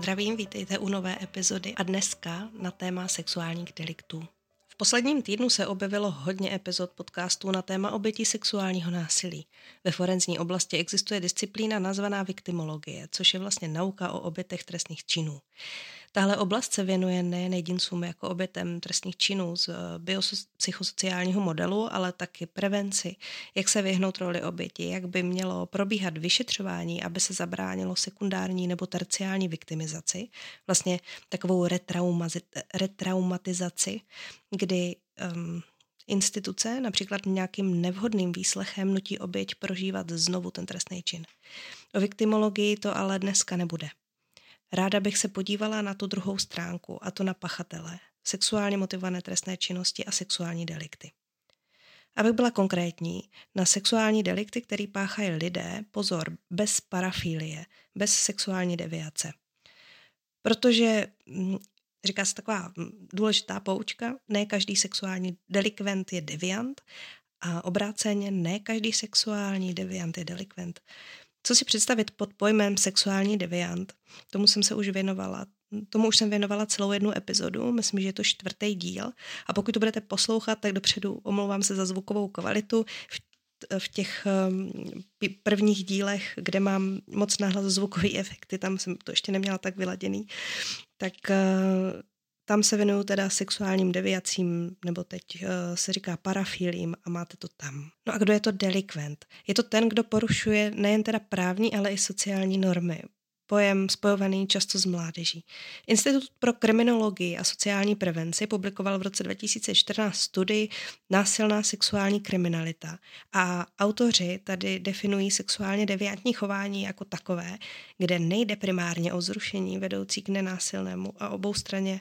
zdravím, vítejte u nové epizody a dneska na téma sexuálních deliktů. V posledním týdnu se objevilo hodně epizod podcastů na téma obětí sexuálního násilí. Ve forenzní oblasti existuje disciplína nazvaná viktimologie, což je vlastně nauka o obětech trestných činů. Tahle oblast se věnuje nejen jedincům jako obětem trestných činů z eh, biopsychosociálního modelu, ale taky prevenci, jak se vyhnout roli oběti, jak by mělo probíhat vyšetřování, aby se zabránilo sekundární nebo terciální viktimizaci, vlastně takovou retraumatizaci, kdy um, instituce například nějakým nevhodným výslechem nutí oběť prožívat znovu ten trestný čin. O viktimologii to ale dneska nebude. Ráda bych se podívala na tu druhou stránku, a to na pachatele, sexuálně motivované trestné činnosti a sexuální delikty. Abych byla konkrétní, na sexuální delikty, který páchají lidé, pozor, bez parafilie, bez sexuální deviace. Protože mm, říká se taková mm, důležitá poučka, ne každý sexuální delikvent je deviant a obráceně ne každý sexuální deviant je delikvent. Co si představit pod pojmem sexuální deviant? Tomu jsem se už věnovala. Tomu už jsem věnovala celou jednu epizodu, myslím, že je to čtvrtý díl. A pokud to budete poslouchat, tak dopředu omlouvám se za zvukovou kvalitu. V v těch um, prvních dílech, kde mám moc nahlas zvukový efekty, tam jsem to ještě neměla tak vyladěný, tak uh, tam se věnuju teda sexuálním deviacím, nebo teď uh, se říká parafilím a máte to tam. No a kdo je to delikvent? Je to ten, kdo porušuje nejen teda právní, ale i sociální normy pojem spojovaný často s mládeží. Institut pro kriminologii a sociální prevenci publikoval v roce 2014 studii Násilná sexuální kriminalita a autoři tady definují sexuálně deviantní chování jako takové, kde nejde primárně o zrušení vedoucí k nenásilnému a obou straně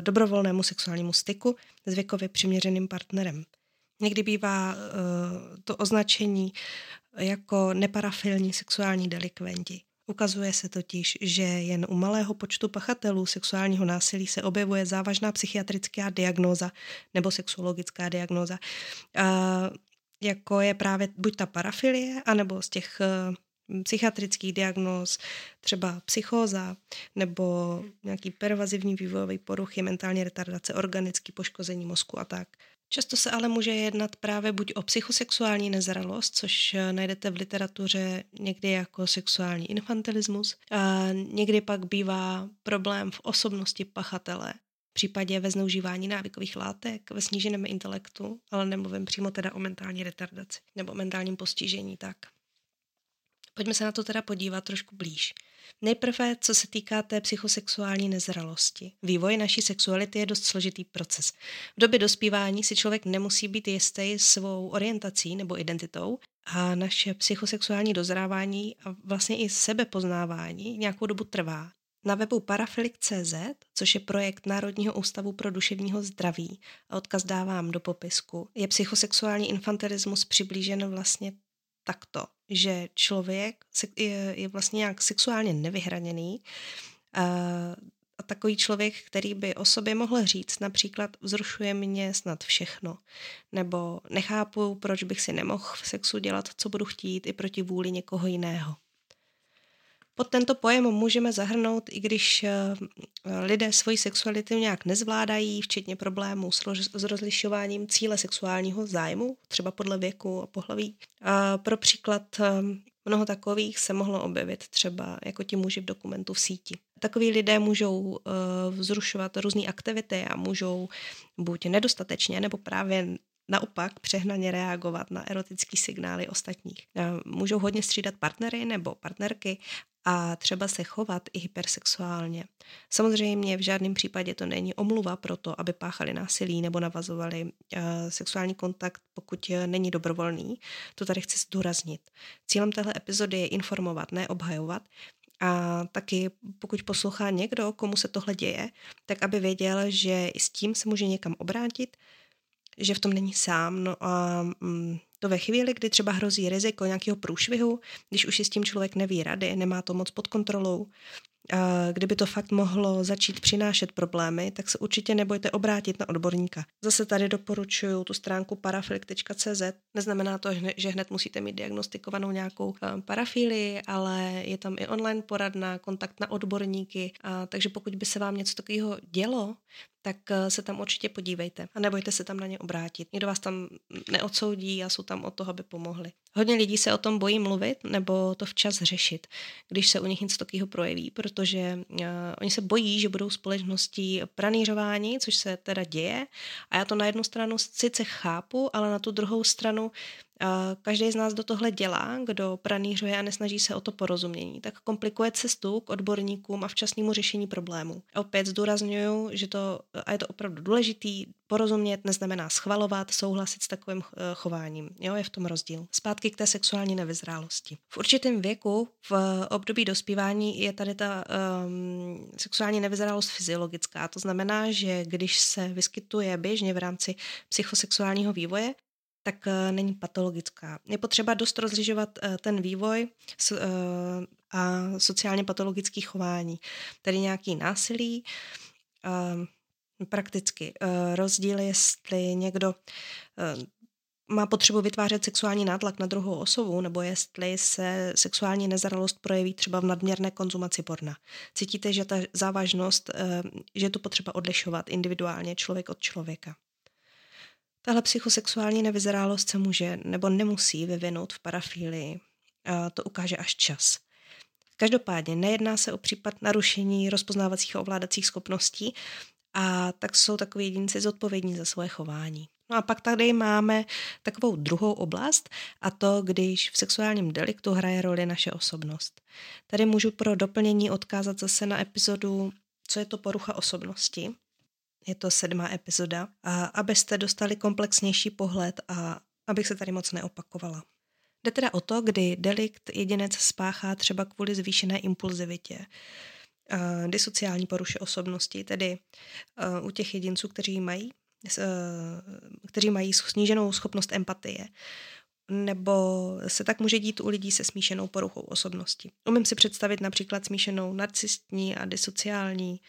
dobrovolnému sexuálnímu styku s věkově přiměřeným partnerem. Někdy bývá eh, to označení jako neparafilní sexuální delikventi. Ukazuje se totiž, že jen u malého počtu pachatelů sexuálního násilí se objevuje závažná psychiatrická diagnóza nebo sexuologická diagnóza, eh, jako je právě buď ta parafilie, anebo z těch psychiatrických diagnóz, třeba psychóza nebo nějaký pervazivní vývojový poruchy, mentální retardace, organické poškození mozku a tak. Často se ale může jednat právě buď o psychosexuální nezralost, což najdete v literatuře někdy jako sexuální infantilismus, a někdy pak bývá problém v osobnosti pachatele, v případě ve zneužívání návykových látek, ve sníženém intelektu, ale nemluvím přímo teda o mentální retardaci nebo mentálním postižení, tak. Pojďme se na to teda podívat trošku blíž. Nejprve, co se týká té psychosexuální nezralosti. Vývoj naší sexuality je dost složitý proces. V době dospívání si člověk nemusí být jistý svou orientací nebo identitou a naše psychosexuální dozrávání a vlastně i sebepoznávání nějakou dobu trvá. Na webu parafilik.cz, což je projekt Národního ústavu pro duševního zdraví, a odkaz dávám do popisku, je psychosexuální infantilismus přiblížen vlastně takto, že člověk je, vlastně nějak sexuálně nevyhraněný a, a takový člověk, který by o sobě mohl říct například vzrušuje mě snad všechno, nebo nechápu, proč bych si nemohl v sexu dělat, co budu chtít i proti vůli někoho jiného. Pod tento pojem můžeme zahrnout, i když eh, lidé svoji sexualitu nějak nezvládají, včetně problémů s rozlišováním cíle sexuálního zájmu, třeba podle věku a pohlaví. A pro příklad eh, mnoho takových se mohlo objevit třeba jako ti muži v dokumentu v síti. Takoví lidé můžou eh, vzrušovat různé aktivity a můžou buď nedostatečně nebo právě naopak přehnaně reagovat na erotické signály ostatních. Můžou hodně střídat partnery nebo partnerky a třeba se chovat i hypersexuálně. Samozřejmě v žádném případě to není omluva pro to, aby páchali násilí nebo navazovali uh, sexuální kontakt, pokud není dobrovolný. To tady chci zdůraznit. Cílem téhle epizody je informovat, ne obhajovat. A taky pokud poslouchá někdo, komu se tohle děje, tak aby věděl, že i s tím se může někam obrátit, že v tom není sám. No a mm, to ve chvíli, kdy třeba hrozí riziko nějakého průšvihu, když už si s tím člověk neví rady, nemá to moc pod kontrolou, kdyby to fakt mohlo začít přinášet problémy, tak se určitě nebojte obrátit na odborníka. Zase tady doporučuju tu stránku parafil.cz. Neznamená to, že hned musíte mít diagnostikovanou nějakou parafílii, ale je tam i online poradna, kontakt na odborníky, takže pokud by se vám něco takového dělo, tak eh, se tam určitě podívejte a nebojte se tam na ně obrátit. Nikdo vás tam neodsoudí a jsou tam o toho, aby pomohli. Hodně lidí se o tom bojí mluvit nebo to včas řešit, když se u nich něco takového projeví, protože uh, oni se bojí, že budou společností pranířováni, což se teda děje. A já to na jednu stranu sice chápu, ale na tu druhou stranu Každý z nás do tohle dělá, kdo pranířuje a nesnaží se o to porozumění, tak komplikuje cestu k odborníkům a včasnému řešení problémů. Opět zdůraznuju, že to, a je to opravdu důležitý, porozumět neznamená schvalovat, souhlasit s takovým eh, chováním. Jo, je v tom rozdíl. Zpátky k té sexuální nevyzrálosti. V určitém věku, v období dospívání, je tady ta um, sexuální nevyzrálost fyziologická. To znamená, že když se vyskytuje běžně v rámci psychosexuálního vývoje, tak eh, není patologická. Je potřeba dost rozlišovat eh, ten vývoj eh, a sociálně patologický chování, tedy nějaký násilí, prakticky rozdíl, jestli někdo má potřebu vytvářet sexuální nátlak na druhou osobu, nebo jestli se sexuální nezralost projeví třeba v nadměrné konzumaci porna. Cítíte, že ta závažnost, že je to potřeba odlišovat individuálně člověk od člověka. Tahle psychosexuální nevyzrálost se může nebo nemusí vyvinout v parafílii. To ukáže až čas. Každopádně nejedná se o případ narušení rozpoznávacích a ovládacích schopností a tak jsou takový jedinci zodpovědní za svoje chování. No a pak tady máme takovou druhou oblast a to, když v sexuálním deliktu hraje roli naše osobnost. Tady můžu pro doplnění odkázat zase na epizodu Co je to porucha osobnosti, je to sedmá epizoda, a abyste dostali komplexnější pohled a abych se tady moc neopakovala. Jde teda o to, kdy delikt jedinec spáchá třeba kvůli zvýšené impulzivitě, disociální poruše osobnosti, tedy u těch jedinců, kteří mají, kteří mají sníženou schopnost empatie, nebo se tak může dít u lidí se smíšenou poruchou osobnosti. Umím si představit například smíšenou narcistní a disociální,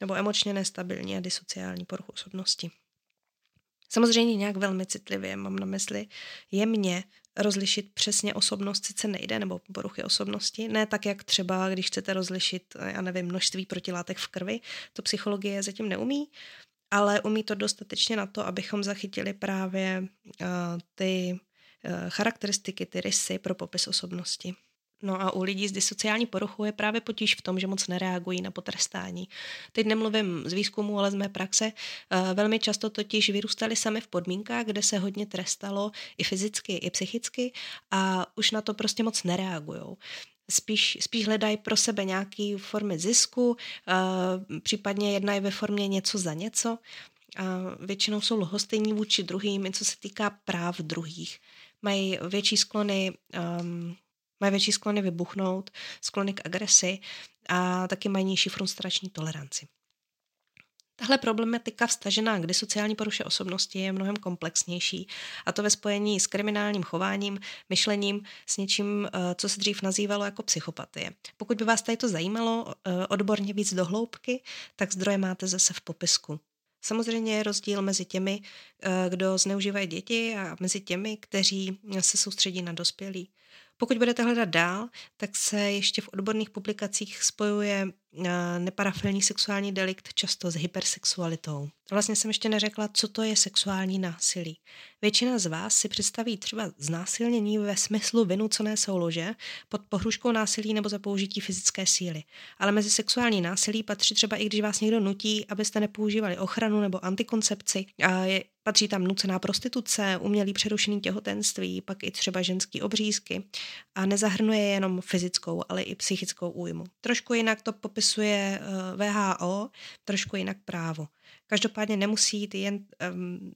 nebo emočně nestabilní a disociální poruchu osobnosti. Samozřejmě nějak velmi citlivě, mám na mysli jemně rozlišit přesně osobnost sice nejde, nebo poruchy osobnosti, ne tak, jak třeba, když chcete rozlišit, já nevím, množství protilátek v krvi, to psychologie zatím neumí, ale umí to dostatečně na to, abychom zachytili právě uh, ty charakteristiky, ty rysy pro popis osobnosti. No a u lidí s disociální poruchou je právě potíž v tom, že moc nereagují na potrestání. Teď nemluvím z výzkumu, ale z mé praxe. Eh, velmi často totiž vyrůstali sami v podmínkách, kde se hodně trestalo i fyzicky, i psychicky a už na to prostě moc nereagují. Spíš, spíš hledají pro sebe nějaké formy zisku, eh, případně jednají ve formě něco za něco. A většinou jsou lhostejní vůči druhým, co se týká práv druhých mají větší sklony um, mají větší sklony vybuchnout, sklony k agresi a taky mají nižší frustrační toleranci. Tahle problematika vstažená k disociální poruše osobnosti je mnohem komplexnější a to ve spojení s kriminálním chováním, myšlením, s něčím, eh, co se dřív nazývalo jako psychopatie. Pokud by vás tady to zajímalo eh, odborně víc do hloubky, tak zdroje máte zase v popisku. Samozřejmě je rozdíl mezi těmi, eh, kdo zneužívají děti a mezi těmi, kteří se soustředí na dospělí. Pokud budete hledat dál, tak se ještě v odborných publikacích spojuje neparafilní sexuální delikt často s hypersexualitou. Vlastně jsem ještě neřekla, co to je sexuální násilí. Většina z vás si představí třeba znásilnění ve smyslu vynucené soulože pod pohruškou násilí nebo za použití fyzické síly. Ale mezi sexuální násilí patří třeba i když vás někdo nutí, abyste nepoužívali ochranu nebo antikoncepci. A je, patří tam nucená prostituce, umělý přerušený těhotenství, pak i třeba ženský obřízky. A nezahrnuje jenom fyzickou, ale i psychickou újmu. Trošku jinak to popisuje eh, VHO, trošku jinak právo. Každopádně nemusí jít jen um,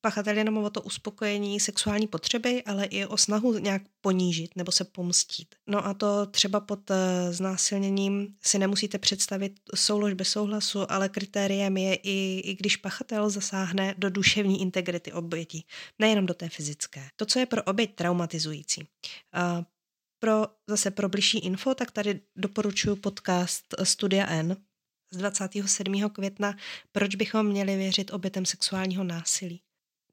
pachatel jenom o to uspokojení sexuální potřeby, ale i o snahu nějak ponížit nebo se pomstít. No a to třeba pod uh, znásilněním si nemusíte představit soulož bez souhlasu, ale kritériem je i, i když pachatel zasáhne do duševní integrity oběti, nejenom do té fyzické. To, co je pro oběť traumatizující. Uh, pro, zase pro bližší info, tak tady doporučuji podcast Studia N z 27. května Proč bychom měli věřit obětem sexuálního násilí.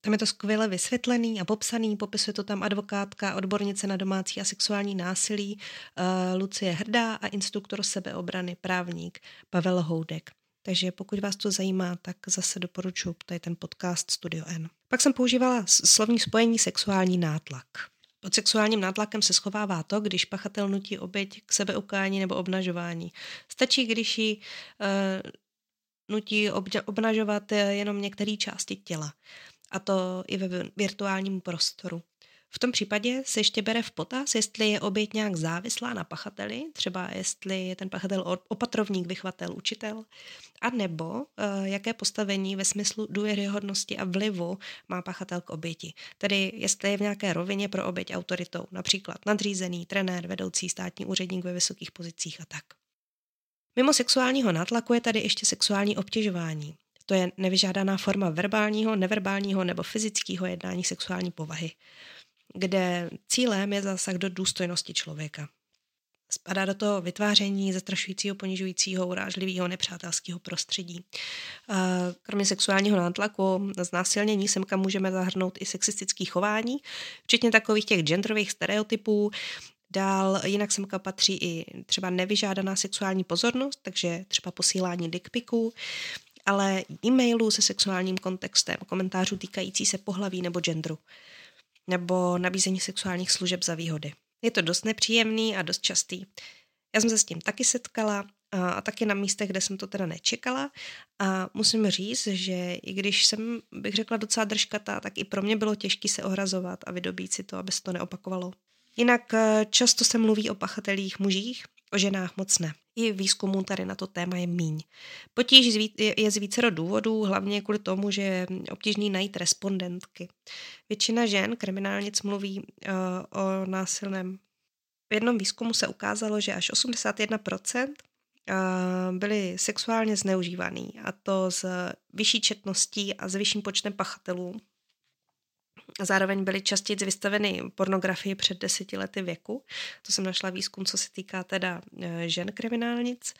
Tam je to skvěle vysvětlený a popsaný, popisuje to tam advokátka, odbornice na domácí a sexuální násilí uh, Lucie Hrdá a instruktor sebeobrany, právník Pavel Houdek. Takže pokud vás to zajímá, tak zase doporučuji tady ten podcast Studio N. Pak jsem používala slovní spojení sexuální nátlak. Pod sexuálním nátlakem se schovává to, když pachatel nutí oběť k sebeukání nebo obnažování. Stačí, když ji uh, nutí obnažovat jenom některé části těla. A to i ve virtuálním prostoru. V tom případě se ještě bere v potaz, jestli je oběť nějak závislá na pachateli, třeba jestli je ten pachatel opatrovník, vychvatel, učitel, a nebo uh, jaké postavení ve smyslu důvěryhodnosti a vlivu má pachatel k oběti. Tedy jestli je v nějaké rovině pro oběť autoritou, například nadřízený, trenér, vedoucí, státní úředník ve vysokých pozicích a tak. Mimo sexuálního nátlaku je tady ještě sexuální obtěžování. To je nevyžádaná forma verbálního, neverbálního nebo fyzického jednání sexuální povahy kde cílem je zasah do důstojnosti člověka. Spadá do toho vytváření zastrašujícího, ponižujícího, urážlivého, nepřátelského prostředí. Kromě sexuálního nátlaku, znásilnění semka můžeme zahrnout i sexistické chování, včetně takových těch genderových stereotypů. Dál jinak semka patří i třeba nevyžádaná sexuální pozornost, takže třeba posílání dickpiků, ale e-mailů se sexuálním kontextem, komentářů týkající se pohlaví nebo genderu nebo nabízení sexuálních služeb za výhody. Je to dost nepříjemný a dost častý. Já jsem se s tím taky setkala a, a taky na místech, kde jsem to teda nečekala a musím říct, že i když jsem, bych řekla, docela držkatá, tak i pro mě bylo těžké se ohrazovat a vydobít si to, aby se to neopakovalo. Jinak eh, často se mluví o pachatelích mužích, o ženách moc ne. I výzkumu tady na to téma je míň. Potíž je z vícero důvodů, hlavně kvůli tomu, že je obtížný najít respondentky. Většina žen kriminálnic mluví uh, o násilném. V jednom výzkumu se ukázalo, že až 81% eh, byli sexuálně zneužívaný a to s vyšší četností a s vyšším počtem pachatelů Zároveň byly častěji vystaveny pornografii před deseti lety věku. To jsem našla výzkum, co se týká teda e, žen kriminálnic.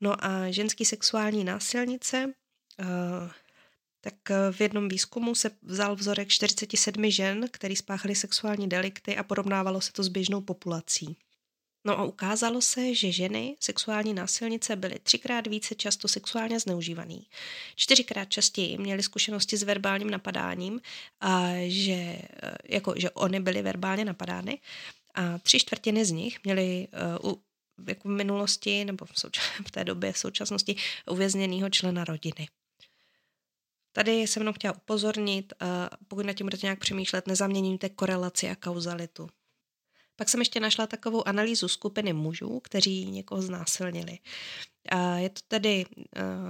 No a ženský sexuální násilnice, e, tak v jednom výzkumu se vzal vzorek 47 žen, který spáchali sexuální delikty a porovnávalo se to s běžnou populací. No a ukázalo se, že ženy, sexuální násilnice, byly třikrát více často sexuálně zneužívaný, čtyřikrát častěji měly zkušenosti s verbálním napadáním, a že, e, jako, že oni byly verbálně napadány a tři čtvrtiny z nich měly uh, jako v minulosti nebo v, souča- v té době v současnosti uvězněného člena rodiny. Tady jsem jenom chtěla upozornit, uh, pokud na tím budete nějak přemýšlet, nezaměňujte korelaci a kauzalitu. Pak jsem ještě našla takovou analýzu skupiny mužů, kteří někoho znásilnili. Je to tedy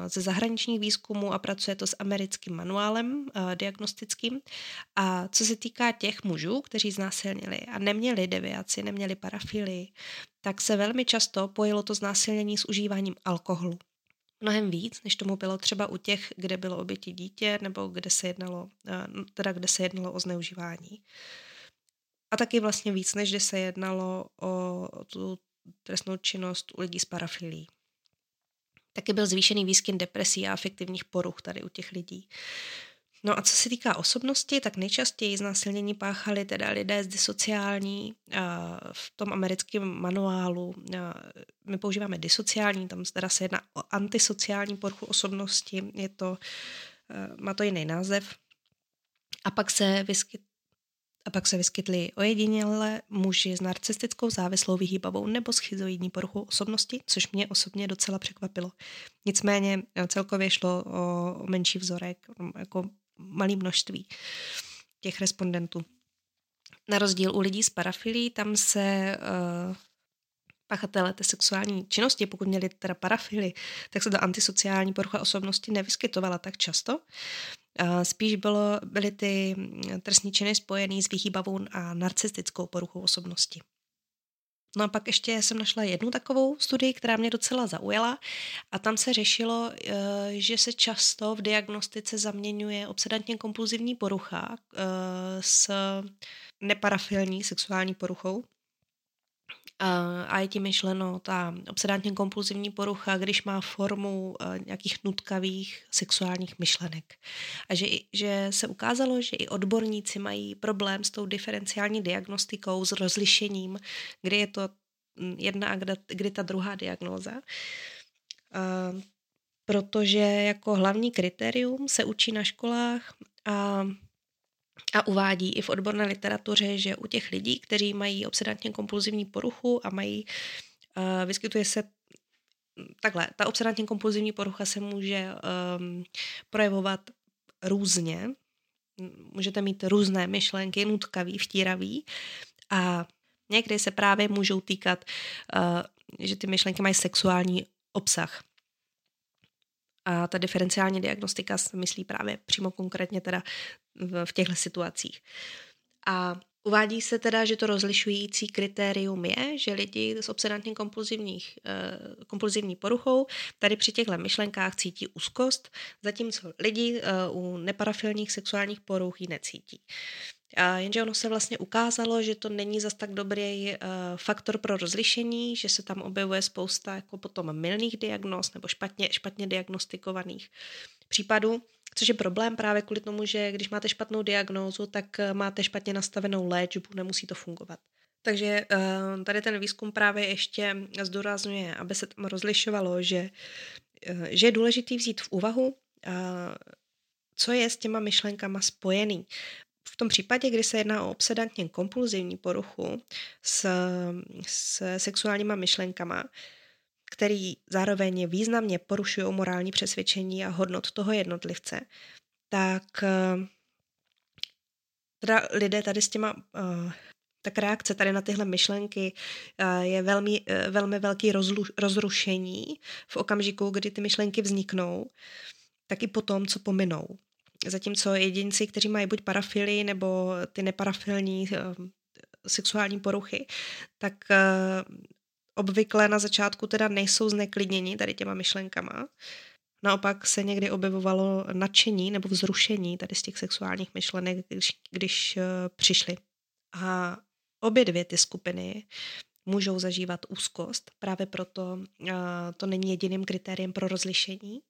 ze zahraničních výzkumů a pracuje to s americkým manuálem diagnostickým. A co se týká těch mužů, kteří znásilnili a neměli deviaci, neměli parafily, tak se velmi často pojilo to znásilnění s užíváním alkoholu. Mnohem víc, než tomu bylo třeba u těch, kde bylo oběti dítě nebo kde se jednalo, teda kde se jednalo o zneužívání. A taky vlastně víc, než kdy se jednalo o tu trestnou činnost u lidí s parafilí. Taky byl zvýšený výskyt depresí a afektivních poruch tady u těch lidí. No a co se týká osobnosti, tak nejčastěji znásilnění páchali teda lidé z disociální. V tom americkém manuálu my používáme disociální, tam teda se jedná o antisociální poruchu osobnosti, je to, má to jiný název. A pak se vyskyt, a pak se vyskytli ojedinělé muži s narcistickou závislou vyhýbavou nebo schizoidní poruchou osobnosti, což mě osobně docela překvapilo. Nicméně eh, celkově šlo o, menší vzorek, jako malý množství těch respondentů. Na rozdíl u lidí s parafilí, tam se uh, pachatelé té sexuální činnosti, pokud měli teda parafily, tak se ta antisociální porucha osobnosti nevyskytovala tak často. Spíš bylo, byly ty trestní činy spojený s vyhýbavou a narcistickou poruchou osobnosti. No a pak ještě jsem našla jednu takovou studii, která mě docela zaujala a tam se řešilo, eh, že se často v diagnostice zaměňuje obsedantně kompulzivní porucha eh, s neparafilní sexuální poruchou. A je tím myšleno ta obsedantně kompulzivní porucha, když má formu nějakých nutkavých sexuálních myšlenek. A že, že se ukázalo, že i odborníci mají problém s tou diferenciální diagnostikou, s rozlišením, kdy je to jedna a kdy, kdy ta druhá diagnóza. Protože jako hlavní kritérium se učí na školách a a uvádí i v odborné literatuře, že u těch lidí, kteří mají obsedantně kompulzivní poruchu a mají, uh, vyskytuje se takhle, ta obsedantně kompulzivní porucha se může um, projevovat různě. Můžete mít různé myšlenky, nutkavý, vtíravý a někdy se právě můžou týkat, uh, že ty myšlenky mají sexuální obsah. A ta diferenciální diagnostika se myslí právě přímo konkrétně teda v těchto situacích. A uvádí se teda, že to rozlišující kritérium je, že lidi s obsedantně kompulzivních, eh, kompulzivní poruchou tady při těchto myšlenkách cítí úzkost, zatímco lidi eh, u neparafilních sexuálních poruch ji necítí. A jenže ono se vlastně ukázalo, že to není zas tak dobrý uh, faktor pro rozlišení, že se tam objevuje spousta jako potom mylných diagnóz nebo špatně, špatně diagnostikovaných případů, což je problém právě kvůli tomu, že když máte špatnou diagnózu, tak eh, máte špatně nastavenou léčbu, nemusí to fungovat. Takže uh, tady ten výzkum právě ještě zdůrazňuje, aby se tam rozlišovalo, že, že je důležité vzít v úvahu, co je s těma myšlenkama spojený v tom případě, kdy se jedná o obsedantně kompulzivní poruchu s, s sexuálníma myšlenkama, který zároveň významně porušují morální přesvědčení a hodnot toho jednotlivce, tak eh, teda lidé tady s těma uh, tak reakce tady na tyhle myšlenky uh, je velmi, velmi velký rozlu, rozrušení v okamžiku, kdy ty myšlenky vzniknou, tak i po tom, co pominou. Zatímco jedinci, kteří mají buď parafily nebo ty neparafilní eh, sexuální poruchy, tak eh, obvykle na začátku teda nejsou zneklidněni tady těma myšlenkama. Naopak se někdy objevovalo nadšení nebo vzrušení tady z těch sexuálních myšlenek, když, když uh, přišly. A obě dvě ty skupiny můžou zažívat úzkost, právě proto to není jediným kritériem pro rozlišení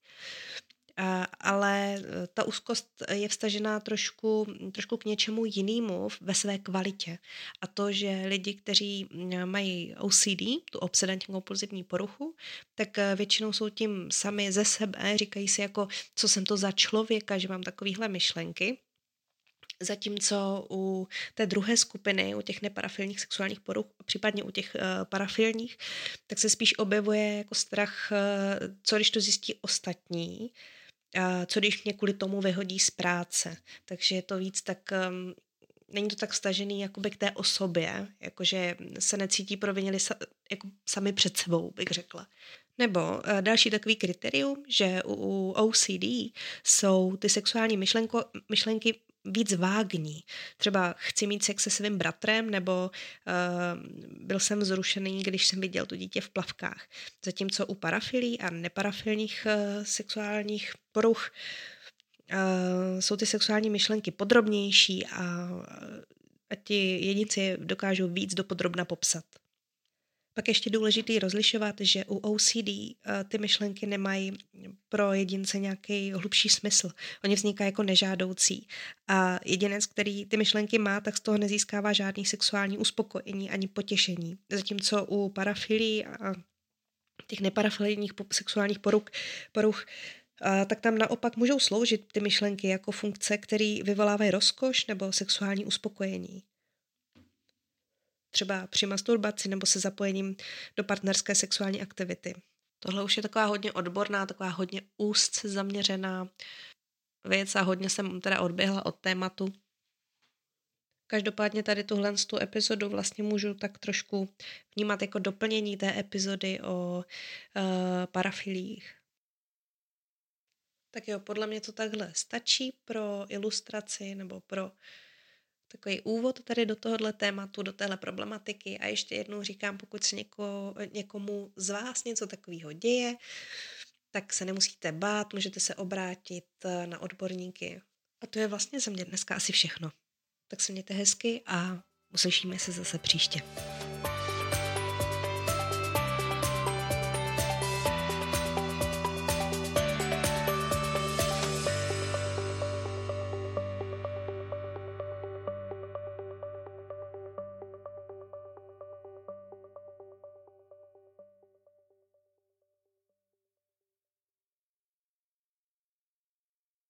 ale e, ta úzkost je vstažená trošku, trošku k něčemu jinému ve své kvalitě. A to, že lidi, kteří mají OCD, tu obsedantní kompulzivní poruchu, tak e, většinou jsou tím sami ze sebe, říkají si jako, co jsem to za člověka, že mám takovéhle myšlenky. Zatímco u té druhé skupiny, u těch neparafilních sexuálních poruch, případně u těch uh, parafilních, tak se spíš objevuje jako strach, uh, co když to zjistí ostatní, co když mě kvůli tomu vyhodí z práce. Takže je to víc tak, um, není to tak stažený jakoby k té osobě, jakože se necítí provinili sa, jako sami před sebou, bych řekla. Nebo uh, další takový kritérium, že u, u OCD jsou ty sexuální myšlenko, myšlenky víc vágní. Třeba chci mít sex se svým bratrem, nebo uh, byl jsem zrušený, když jsem viděl to dítě v plavkách. Zatímco u parafilí a neparafilních uh, sexuálních poruch uh, jsou ty sexuální myšlenky podrobnější a, a ti jedinci dokážou víc dopodrobna popsat. Pak ještě důležitý rozlišovat, že u OCD eh, ty myšlenky nemají pro jedince nějaký hlubší smysl. Oni vznikají jako nežádoucí. A jedinec, který ty myšlenky má, tak z toho nezískává žádný sexuální uspokojení ani potěšení. Zatímco u parafilí a těch neparafilních sexuálních poruch, poruch a tak tam naopak můžou sloužit ty myšlenky jako funkce, které vyvolávají rozkoš nebo sexuální uspokojení třeba při masturbaci nebo se zapojením do partnerské sexuální aktivity. Tohle už je taková hodně odborná, taková hodně úzce zaměřená věc a hodně jsem teda odběhla od tématu. Každopádně tady tuhle tu epizodu vlastně můžu tak trošku vnímat jako doplnění té epizody o uh, parafilích. Tak jo, podle mě to takhle stačí pro ilustraci nebo pro takový úvod tady do tohohle tématu, do téhle problematiky a ještě jednou říkám, pokud se něko, někomu z vás něco takového děje, tak se nemusíte bát, můžete se obrátit eh, na odborníky. A to je vlastně za mě dneska asi všechno. Tak se mějte hezky a uslyšíme se zase příště.